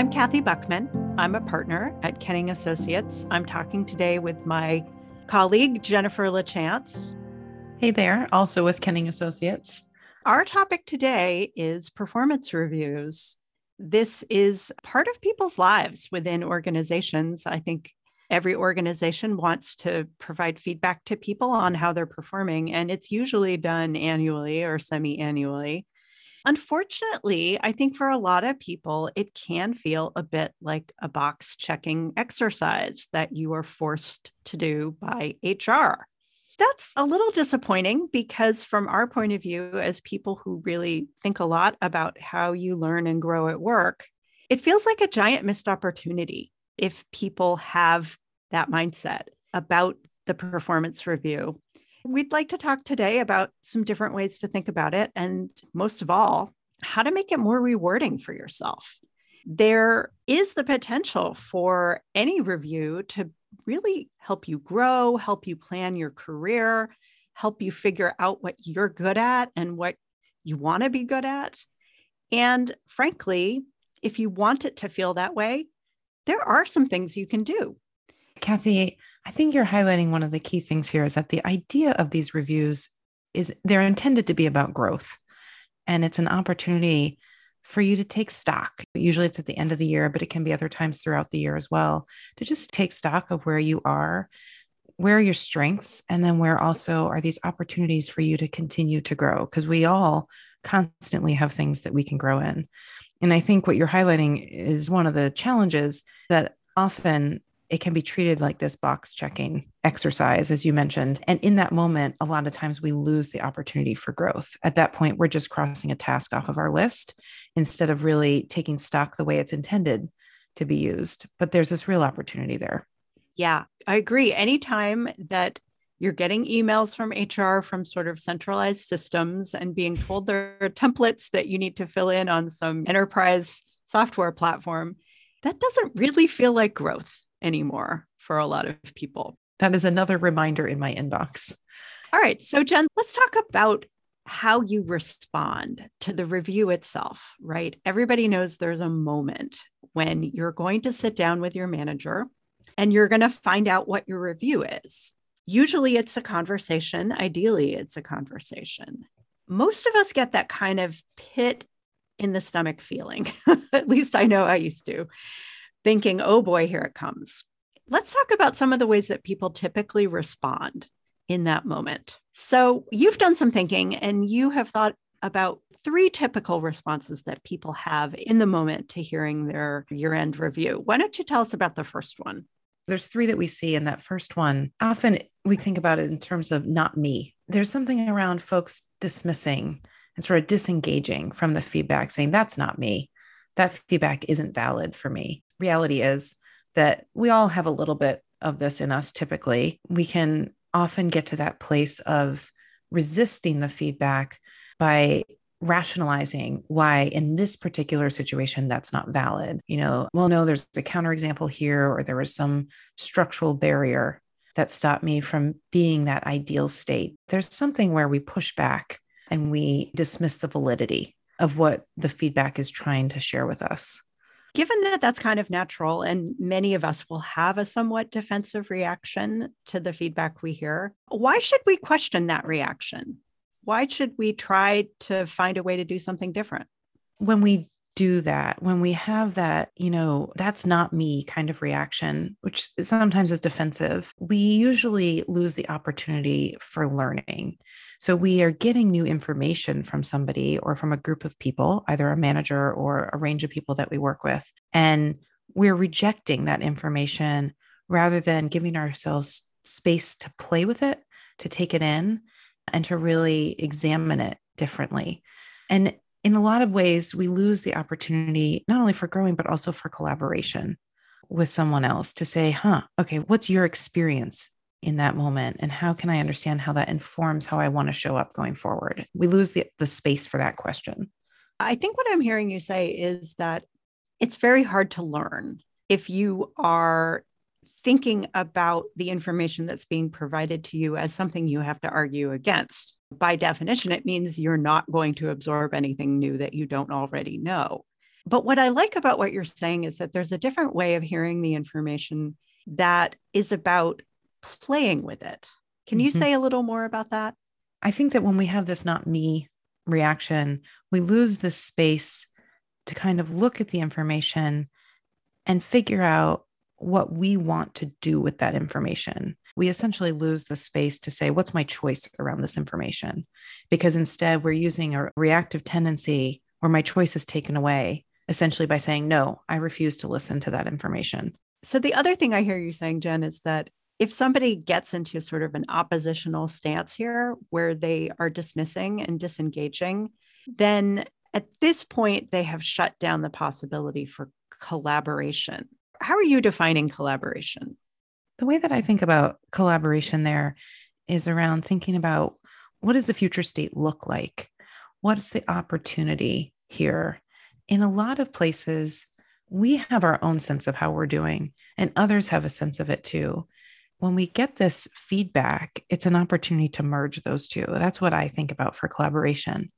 I'm Cathy Boeckmann. I'm a partner at Kenning Associates. I'm talking today with my colleague, Jennifer Lachance. Hey there, also with Kenning Associates. Our topic today is performance reviews. This is part of people's lives within organizations. I think every organization wants to provide feedback to people on how they're performing, and it's usually done annually or semi annually. Unfortunately, I think for a lot of people, it can feel a bit like a box checking exercise that you are forced to do by HR. That's a little disappointing because, from our point of view, as people who really think a lot about how you learn and grow at work, it feels like a giant missed opportunity if people have that mindset about the performance review. We'd like to talk today about some different ways to think about it. And most of all, how to make it more rewarding for yourself. There is the potential for any review to really help you grow, help you plan your career, help you figure out what you're good at and what you want to be good at. And frankly, if you want it to feel that way, there are some things you can do. Cathy, I think you're highlighting one of the key things here is that the idea of these reviews is they're intended to be about growth. And it's an opportunity for you to take stock. Usually it's at the end of the year, but it can be other times throughout the year as well, to just take stock of where you are, where are your strengths, and then where also are these opportunities for you to continue to grow? Because we all constantly have things that we can grow in. And I think what you're highlighting is one of the challenges that often it can be treated like this box checking exercise, as you mentioned. And in that moment, a lot of times we lose the opportunity for growth. At that point, we're just crossing a task off of our list instead of really taking stock the way it's intended to be used. But there's this real opportunity there. Yeah, I agree. Anytime that you're getting emails from HR from sort of centralized systems and being told there are templates that you need to fill in on some enterprise software platform, that doesn't really feel like growth anymore for a lot of people. That is another reminder in my inbox. All right. So, Jen, let's talk about how you respond to the review itself, right? Everybody knows there's a moment when you're going to sit down with your manager and you're going to find out what your review is. Usually it's a conversation. Ideally, it's a conversation. Most of us get that kind of pit in the stomach feeling. At least I know I used to thinking, oh boy, here it comes. Let's talk about some of the ways that people typically respond in that moment. So, you've done some thinking and you have thought about three typical responses that people have in the moment to hearing their year end review. Why don't you tell us about the first one? There's three that we see in that first one. Often we think about it in terms of not me. There's something around folks dismissing and sort of disengaging from the feedback, saying, that's not me. That feedback isn't valid for me. Reality is that we all have a little bit of this in us typically. We can often get to that place of resisting the feedback by rationalizing why in this particular situation that's not valid. You know well no there's a counterexample here or there was some structural barrier that stopped me from being that ideal state. There's something where we push back and we dismiss the validity of what the feedback is trying to share with us Given that that's kind of natural, and many of us will have a somewhat defensive reaction to the feedback we hear, why should we question that reaction? Why should we try to find a way to do something different? When we do that, when we have that, you know, that's not me kind of reaction, which sometimes is defensive, we usually lose the opportunity for learning. So we are getting new information from somebody or from a group of people, either a manager or a range of people that we work with. And we're rejecting that information rather than giving ourselves space to play with it, to take it in, and to really examine it differently. And in a lot of ways, we lose the opportunity not only for growing, but also for collaboration with someone else to say, huh, okay, what's your experience in that moment? And how can I understand how that informs how I want to show up going forward? We lose the, the space for that question. I think what I'm hearing you say is that it's very hard to learn if you are thinking about the information that's being provided to you as something you have to argue against. By definition, it means you're not going to absorb anything new that you don't already know. But what I like about what you're saying is that there's a different way of hearing the information that is about playing with it. Can you mm-hmm. say a little more about that? I think that when we have this not me reaction, we lose the space to kind of look at the information and figure out what we want to do with that information. We essentially lose the space to say, what's my choice around this information? Because instead, we're using a reactive tendency where my choice is taken away, essentially by saying, no, I refuse to listen to that information. So, the other thing I hear you saying, Jen, is that if somebody gets into sort of an oppositional stance here where they are dismissing and disengaging, then at this point, they have shut down the possibility for collaboration. How are you defining collaboration? The way that I think about collaboration there is around thinking about what does the future state look like? What's the opportunity here? In a lot of places, we have our own sense of how we're doing, and others have a sense of it too when we get this feedback, it's an opportunity to merge those two. That's what I think about for collaboration.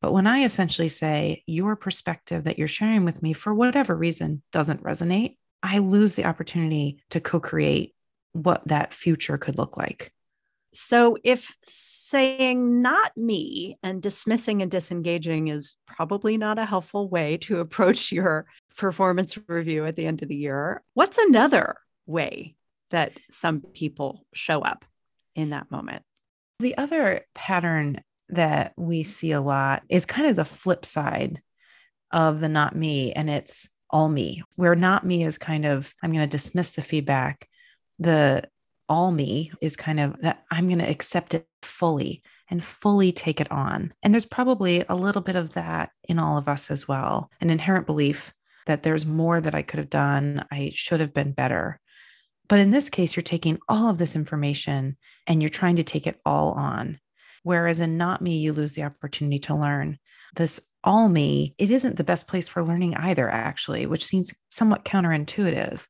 But when I essentially say your perspective that you're sharing with me for whatever reason doesn't resonate, I lose the opportunity to co create what that future could look like. So, if saying not me and dismissing and disengaging is probably not a helpful way to approach your performance review at the end of the year, what's another way that some people show up in that moment. The other pattern that we see a lot is kind of the flip side of the not me, and it's all me, where not me is kind of, I'm going to dismiss the feedback. The all me is kind of that I'm going to accept it fully and fully take it on. And there's probably a little bit of that in all of us as well an inherent belief that there's more that I could have done. I should have been better. But in this case, you're taking all of this information and you're trying to take it all on. Whereas in not me, you lose the opportunity to learn. This all me, it isn't the best place for learning either, actually, which seems somewhat counterintuitive.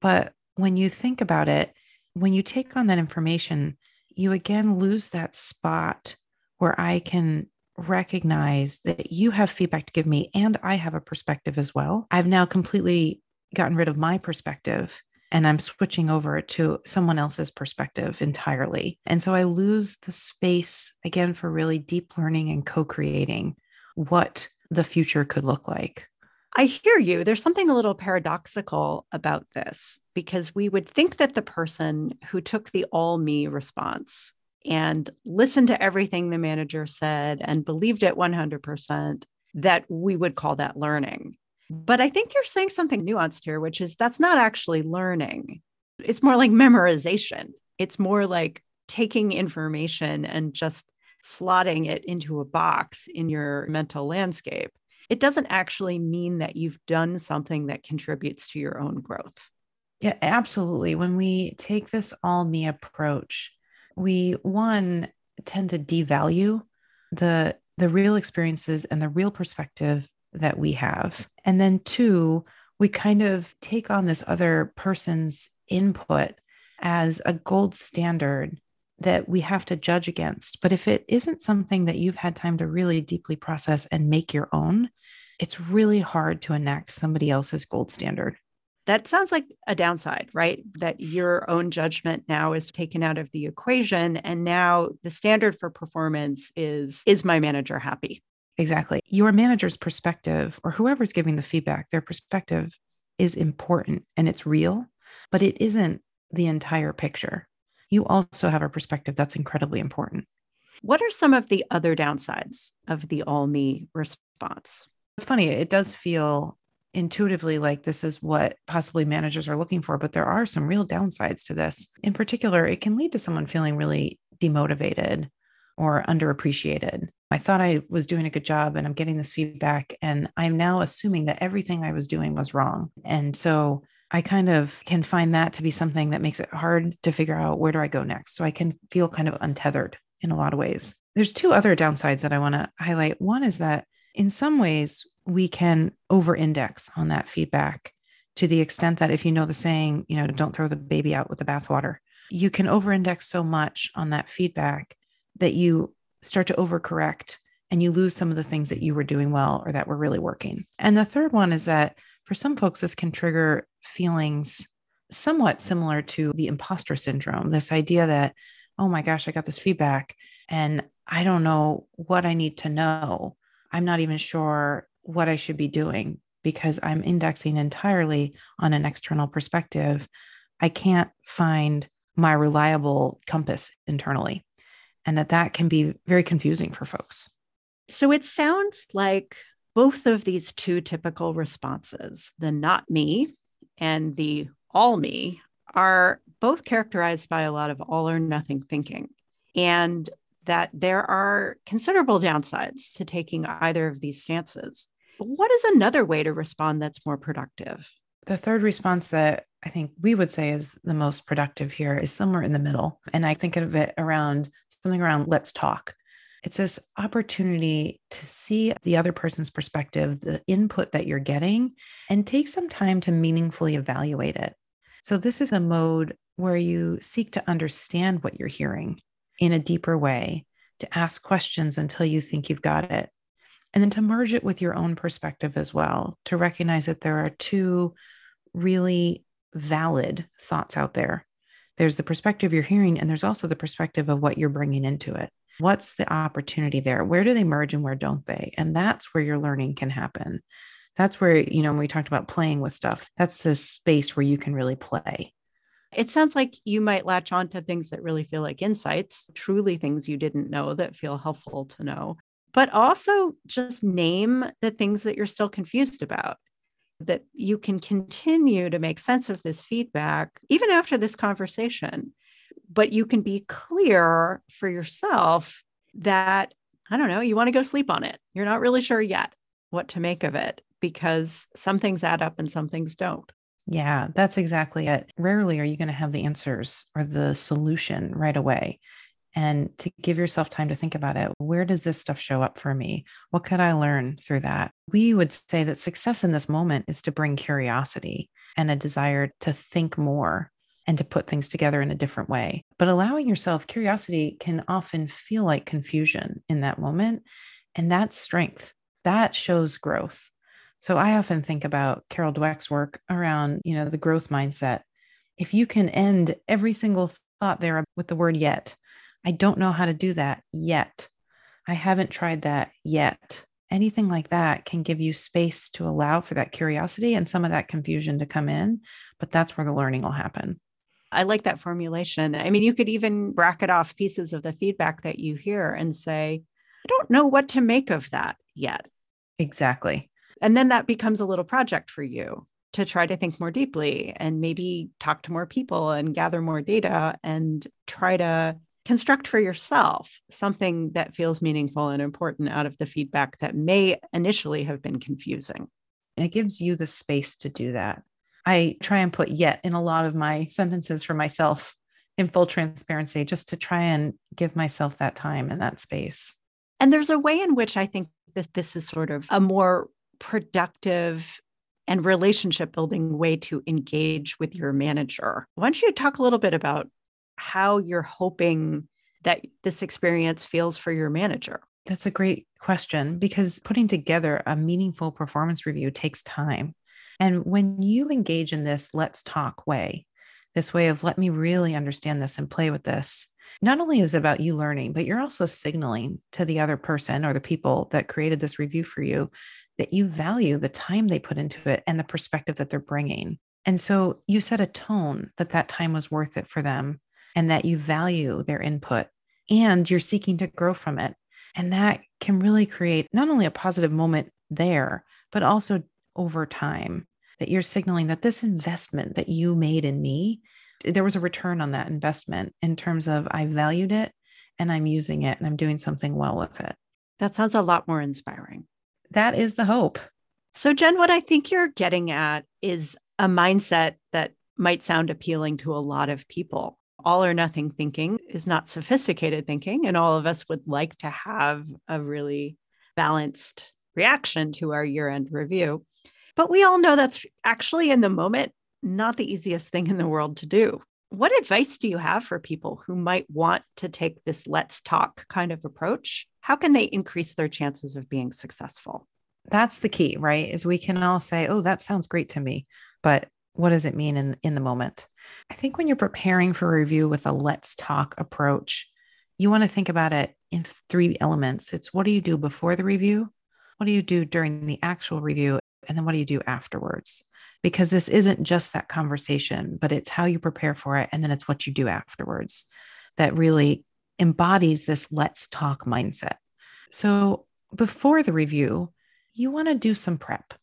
But when you think about it, when you take on that information, you again lose that spot where I can recognize that you have feedback to give me and I have a perspective as well. I've now completely gotten rid of my perspective and I'm switching over to someone else's perspective entirely. And so I lose the space again for really deep learning and co creating what the future could look like. I hear you. There's something a little paradoxical about this because we would think that the person who took the all me response and listened to everything the manager said and believed it 100%, that we would call that learning. But I think you're saying something nuanced here, which is that's not actually learning. It's more like memorization. It's more like taking information and just slotting it into a box in your mental landscape. It doesn't actually mean that you've done something that contributes to your own growth. Yeah, absolutely. When we take this all me approach, we one tend to devalue the the real experiences and the real perspective that we have. And then, two, we kind of take on this other person's input as a gold standard that we have to judge against. But if it isn't something that you've had time to really deeply process and make your own, it's really hard to enact somebody else's gold standard. That sounds like a downside, right? That your own judgment now is taken out of the equation and now the standard for performance is is my manager happy? Exactly. Your manager's perspective or whoever's giving the feedback, their perspective is important and it's real, but it isn't the entire picture. You also have a perspective that's incredibly important. What are some of the other downsides of the all me response? It's funny, it does feel intuitively like this is what possibly managers are looking for, but there are some real downsides to this. In particular, it can lead to someone feeling really demotivated or underappreciated. I thought I was doing a good job and I'm getting this feedback. And I'm now assuming that everything I was doing was wrong. And so I kind of can find that to be something that makes it hard to figure out where do I go next. So I can feel kind of untethered in a lot of ways. There's two other downsides that I want to highlight. One is that in some ways, we can over index on that feedback to the extent that if you know the saying, you know, don't throw the baby out with the bathwater, you can over index so much on that feedback that you start to overcorrect and you lose some of the things that you were doing well or that were really working. And the third one is that for some folks, this can trigger feelings somewhat similar to the imposter syndrome this idea that, oh my gosh, I got this feedback and I don't know what I need to know. I'm not even sure what I should be doing because I'm indexing entirely on an external perspective. I can't find my reliable compass internally and that that can be very confusing for folks. So it sounds like both of these two typical responses, the not me and the all me, are both characterized by a lot of all or nothing thinking. And that there are considerable downsides to taking either of these stances. What is another way to respond that's more productive? The third response that I think we would say is the most productive here is somewhere in the middle. And I think of it around something around let's talk. It's this opportunity to see the other person's perspective, the input that you're getting, and take some time to meaningfully evaluate it. So, this is a mode where you seek to understand what you're hearing in a deeper way, to ask questions until you think you've got it, and then to merge it with your own perspective as well, to recognize that there are two really valid thoughts out there. There's the perspective you're hearing, and there's also the perspective of what you're bringing into it. What's the opportunity there? Where do they merge and where don't they? And that's where your learning can happen. That's where, you know, when we talked about playing with stuff, that's the space where you can really play. It sounds like you might latch on to things that really feel like insights, truly things you didn't know that feel helpful to know, but also just name the things that you're still confused about that you can continue to make sense of this feedback even after this conversation. But you can be clear for yourself that, I don't know, you want to go sleep on it. You're not really sure yet what to make of it because some things add up and some things don't. Yeah, that's exactly it. Rarely are you going to have the answers or the solution right away and to give yourself time to think about it. Where does this stuff show up for me? What could I learn through that? We would say that success in this moment is to bring curiosity and a desire to think more and to put things together in a different way. But allowing yourself curiosity can often feel like confusion in that moment. And that's strength. That shows growth. So I often think about Carol Dweck's work around, you know, the growth mindset. If you can end every single thought there with the word yet, I don't know how to do that yet. I haven't tried that yet. Anything like that can give you space to allow for that curiosity and some of that confusion to come in, but that's where the learning will happen. I like that formulation. I mean, you could even bracket off pieces of the feedback that you hear and say, I don't know what to make of that yet. Exactly. And then that becomes a little project for you to try to think more deeply and maybe talk to more people and gather more data and try to construct for yourself something that feels meaningful and important out of the feedback that may initially have been confusing. And it gives you the space to do that. I try and put yet in a lot of my sentences for myself in full transparency, just to try and give myself that time and that space. And there's a way in which I think that this is sort of a more productive and relationship building way to engage with your manager. Why don't you talk a little bit about how you're hoping that this experience feels for your manager? That's a great question because putting together a meaningful performance review takes time. And when you engage in this let's talk way, this way of let me really understand this and play with this, not only is it about you learning, but you're also signaling to the other person or the people that created this review for you that you value the time they put into it and the perspective that they're bringing. And so you set a tone that that time was worth it for them and that you value their input and you're seeking to grow from it. And that can really create not only a positive moment there, but also over time that you're signaling that this investment that you made in me, there was a return on that investment in terms of I valued it and I'm using it and I'm doing something well with it. That sounds a lot more inspiring. That is the hope. So, Jen, what I think you're getting at is a mindset that might sound appealing to a lot of people all or nothing thinking is not sophisticated thinking. And all of us would like to have a really balanced reaction to our year end review. But we all know that's actually in the moment not the easiest thing in the world to do. What advice do you have for people who might want to take this let's talk kind of approach how can they increase their chances of being successful? That's the key, right? Is we can all say, "Oh, that sounds great to me," but what does it mean in in the moment? I think when you're preparing for a review with a let's talk approach, you want to think about it in three elements. It's what do you do before the review? What do you do during the actual review? And then what do you do afterwards? Because this isn't just that conversation, but it's how you prepare for it. And then it's what you do afterwards that really embodies this let's talk mindset. So before the review, you want to do some prep.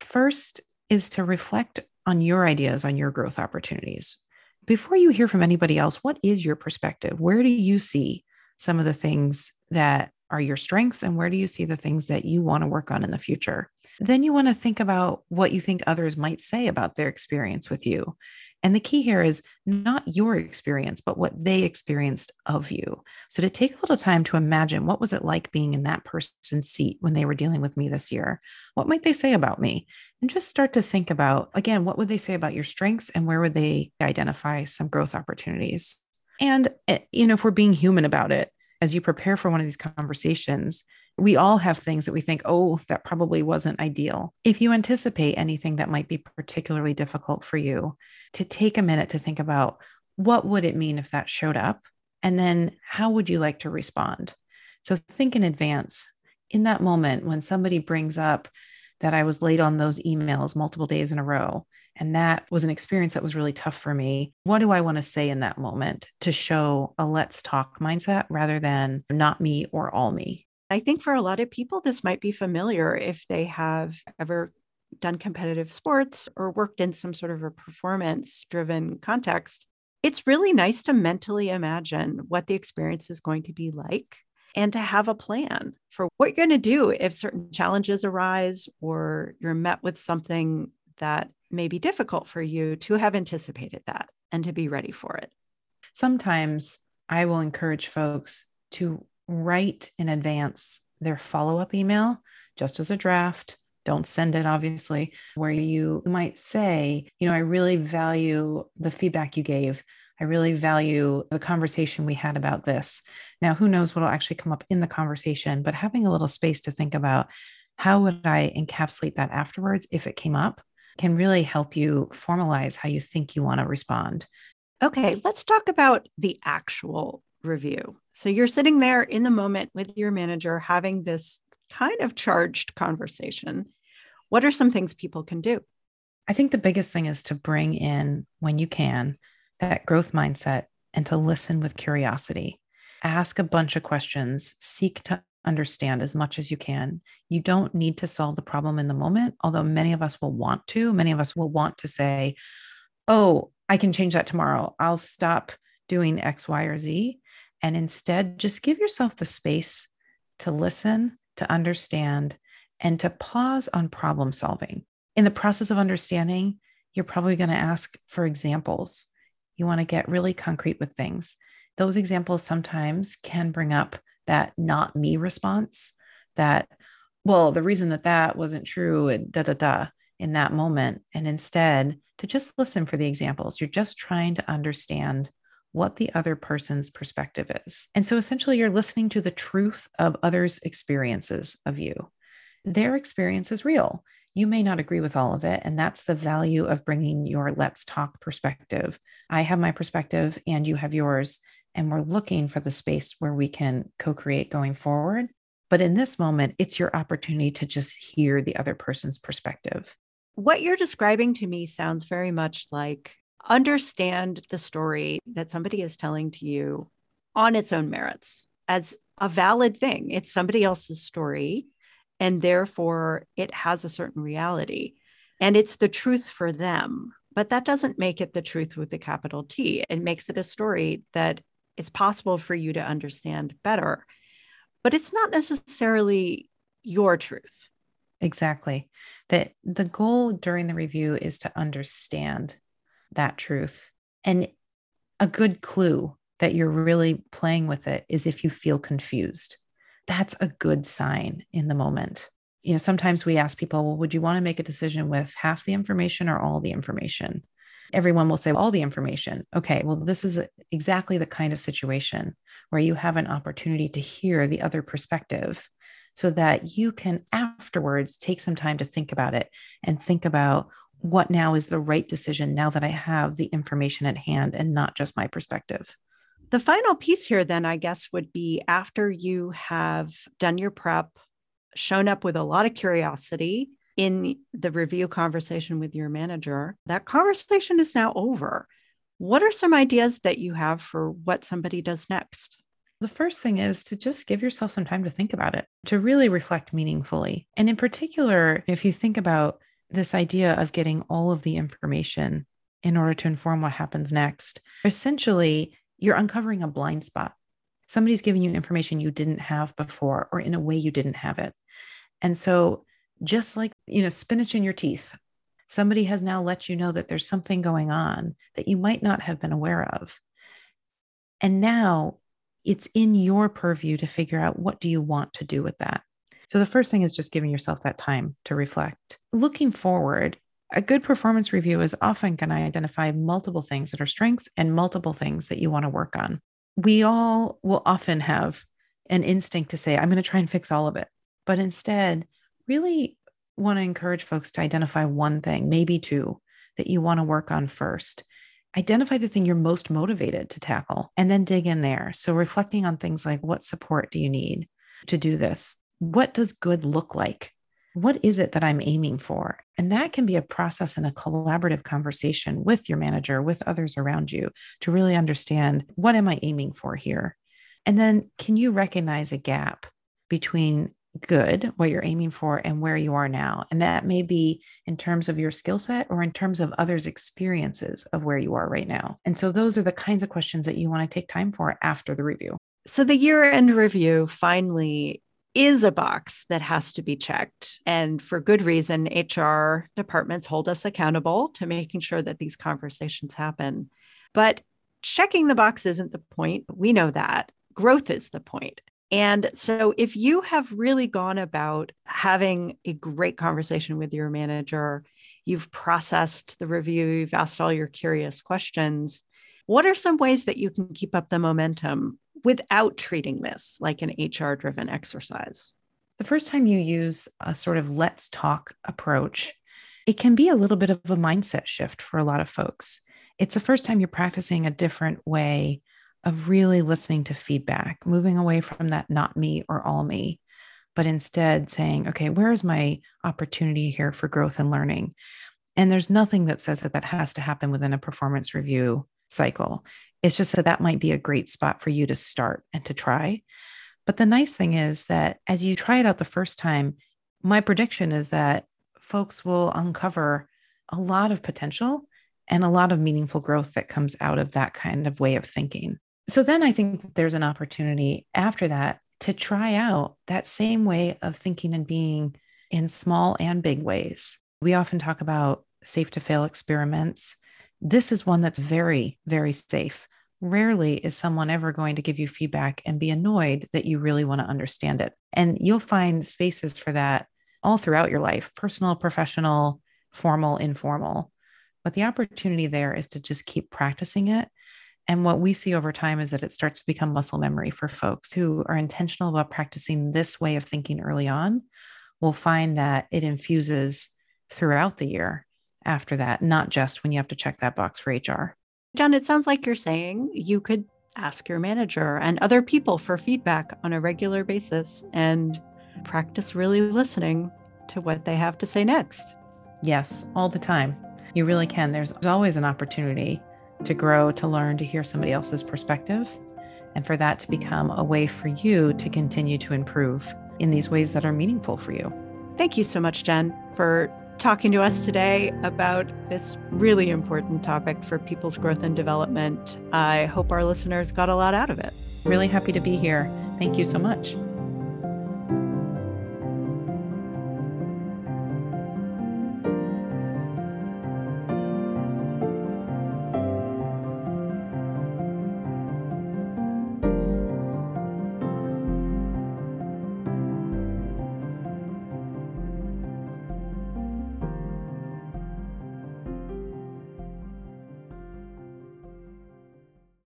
First is to reflect on your ideas on your growth opportunities. Before you hear from anybody else, what is your perspective? Where do you see some of the things that are your strengths and where do you see the things that you want to work on in the future? Then you want to think about what you think others might say about their experience with you. And the key here is not your experience, but what they experienced of you. So to take a little time to imagine what was it like being in that person's seat when they were dealing with me this year? What might they say about me? And just start to think about again, what would they say about your strengths and where would they identify some growth opportunities? And eh, you know, if we're being human about it, as you prepare for one of these conversations, we all have things that we think, oh, that probably wasn't ideal. If you anticipate anything that might be particularly difficult for you, to take a minute to think about what would it mean if that showed up? And then how would you like to respond? So think in advance. In that moment, when somebody brings up that I was late on those emails multiple days in a row, and that was an experience that was really tough for me. What do I want to say in that moment to show a let's talk mindset rather than not me or all me? I think for a lot of people, this might be familiar if they have ever done competitive sports or worked in some sort of a performance driven context. It's really nice to mentally imagine what the experience is going to be like and to have a plan for what you're going to do if certain challenges arise or you're met with something that may be difficult for you to have anticipated that and to be ready for it. Sometimes I will encourage folks to write in advance their follow up email just as a draft. Don't send it, obviously, where you might say, you know, I really value the feedback you gave. I really value the conversation we had about this. Now, who knows what will actually come up in the conversation, but having a little space to think about how would I encapsulate that afterwards if it came up can really help you formalize how you think you want to respond. Okay, let's talk about the actual review. So you're sitting there in the moment with your manager having this kind of charged conversation. What are some things people can do? I think the biggest thing is to bring in, when you can, that growth mindset and to listen with curiosity. Ask a bunch of questions, seek to understand as much as you can. You don't need to solve the problem in the moment, although many of us will want to. Many of us will want to say, Oh, I can change that tomorrow. I'll stop doing X, Y, or Z. And instead, just give yourself the space to listen, to understand, and to pause on problem solving. In the process of understanding, you're probably going to ask for examples. You want to get really concrete with things. Those examples sometimes can bring up that not me response that, well, the reason that that wasn't true and da da da in that moment. And instead, to just listen for the examples. You're just trying to understand what the other person's perspective is. And so essentially, you're listening to the truth of others' experiences of you. Their experience is real. You may not agree with all of it. And that's the value of bringing your let's talk perspective. I have my perspective and you have yours. And we're looking for the space where we can co create going forward. But in this moment, it's your opportunity to just hear the other person's perspective. What you're describing to me sounds very much like understand the story that somebody is telling to you on its own merits as a valid thing. It's somebody else's story, and therefore it has a certain reality. And it's the truth for them. But that doesn't make it the truth with a capital T. It makes it a story that it's possible for you to understand better. But it's not necessarily your truth. Exactly. That the goal during the review is to understand that truth. And a good clue that you're really playing with it is if you feel confused. That's a good sign in the moment. You know, sometimes we ask people, well, would you want to make a decision with half the information or all the information? Everyone will say all the information. Okay, well, this is exactly the kind of situation where you have an opportunity to hear the other perspective so that you can afterwards take some time to think about it and think about what now is the right decision now that I have the information at hand and not just my perspective. The final piece here, then, I guess, would be after you have done your prep, shown up with a lot of curiosity in the review conversation with your manager, that conversation is now over. What are some ideas that you have for what somebody does next? The first thing is to just give yourself some time to think about it, to really reflect meaningfully. And in particular, if you think about this idea of getting all of the information in order to inform what happens next, essentially, you're uncovering a blind spot. Somebody's giving you information you didn't have before or in a way you didn't have it. And so, just like, you know, spinach in your teeth, somebody has now let you know that there's something going on that you might not have been aware of. And now it's in your purview to figure out what do you want to do with that. So the first thing is just giving yourself that time to reflect. Looking forward, a good performance review is often going to identify multiple things that are strengths and multiple things that you want to work on. We all will often have an instinct to say, I'm going to try and fix all of it. But instead, really want to encourage folks to identify one thing, maybe two, that you want to work on first. Identify the thing you're most motivated to tackle and then dig in there. So, reflecting on things like what support do you need to do this? what does good look like? What is it that I'm aiming for? And that can be a process and a collaborative conversation with your manager, with others around you to really understand what am I aiming for here? And then can you recognize a gap between good, what you're aiming for, and where you are now? And that may be in terms of your skill set or in terms of others' experiences of where you are right now. And so those are the kinds of questions that you want to take time for after the review. So the year end review finally is a box that has to be checked. And for good reason, HR departments hold us accountable to making sure that these conversations happen. But checking the box isn't the point. We know that. Growth is the point. And so, if you have really gone about having a great conversation with your manager, you've processed the review, you've asked all your curious questions, what are some ways that you can keep up the momentum without treating this like an HR driven exercise? The first time you use a sort of let's talk approach, it can be a little bit of a mindset shift for a lot of folks. It's the first time you're practicing a different way of really listening to feedback, moving away from that not me or all me, but instead saying, okay, where is my opportunity here for growth and learning? And there's nothing that says that that has to happen within a performance review cycle. It's just that that might be a great spot for you to start and to try. But the nice thing is that as you try it out the first time, my prediction is that folks will uncover a lot of potential and a lot of meaningful growth that comes out of that kind of way of thinking. So then I think there's an opportunity after that to try out that same way of thinking and being in small and big ways. We often talk about safe to fail experiments. This is one that's very, very safe. Rarely is someone ever going to give you feedback and be annoyed that you really want to understand it. And you'll find spaces for that all throughout your life personal, professional, formal, informal. But the opportunity there is to just keep practicing it. And what we see over time is that it starts to become muscle memory for folks who are intentional about practicing this way of thinking early on. Will find that it infuses throughout the year after that, not just when you have to check that box for HR. Jen, it sounds like you're saying you could ask your manager and other people for feedback on a regular basis and practice really listening to what they have to say next. Yes, all the time. You really can. There's always an opportunity to grow, to learn, to hear somebody else's perspective, and for that to become a way for you to continue to improve in these ways that are meaningful for you. Thank you so much, Jen, for talking to us today about this really important topic for people's growth and development. I hope our listeners got a lot out of it. Really happy to be here. Thank you so much.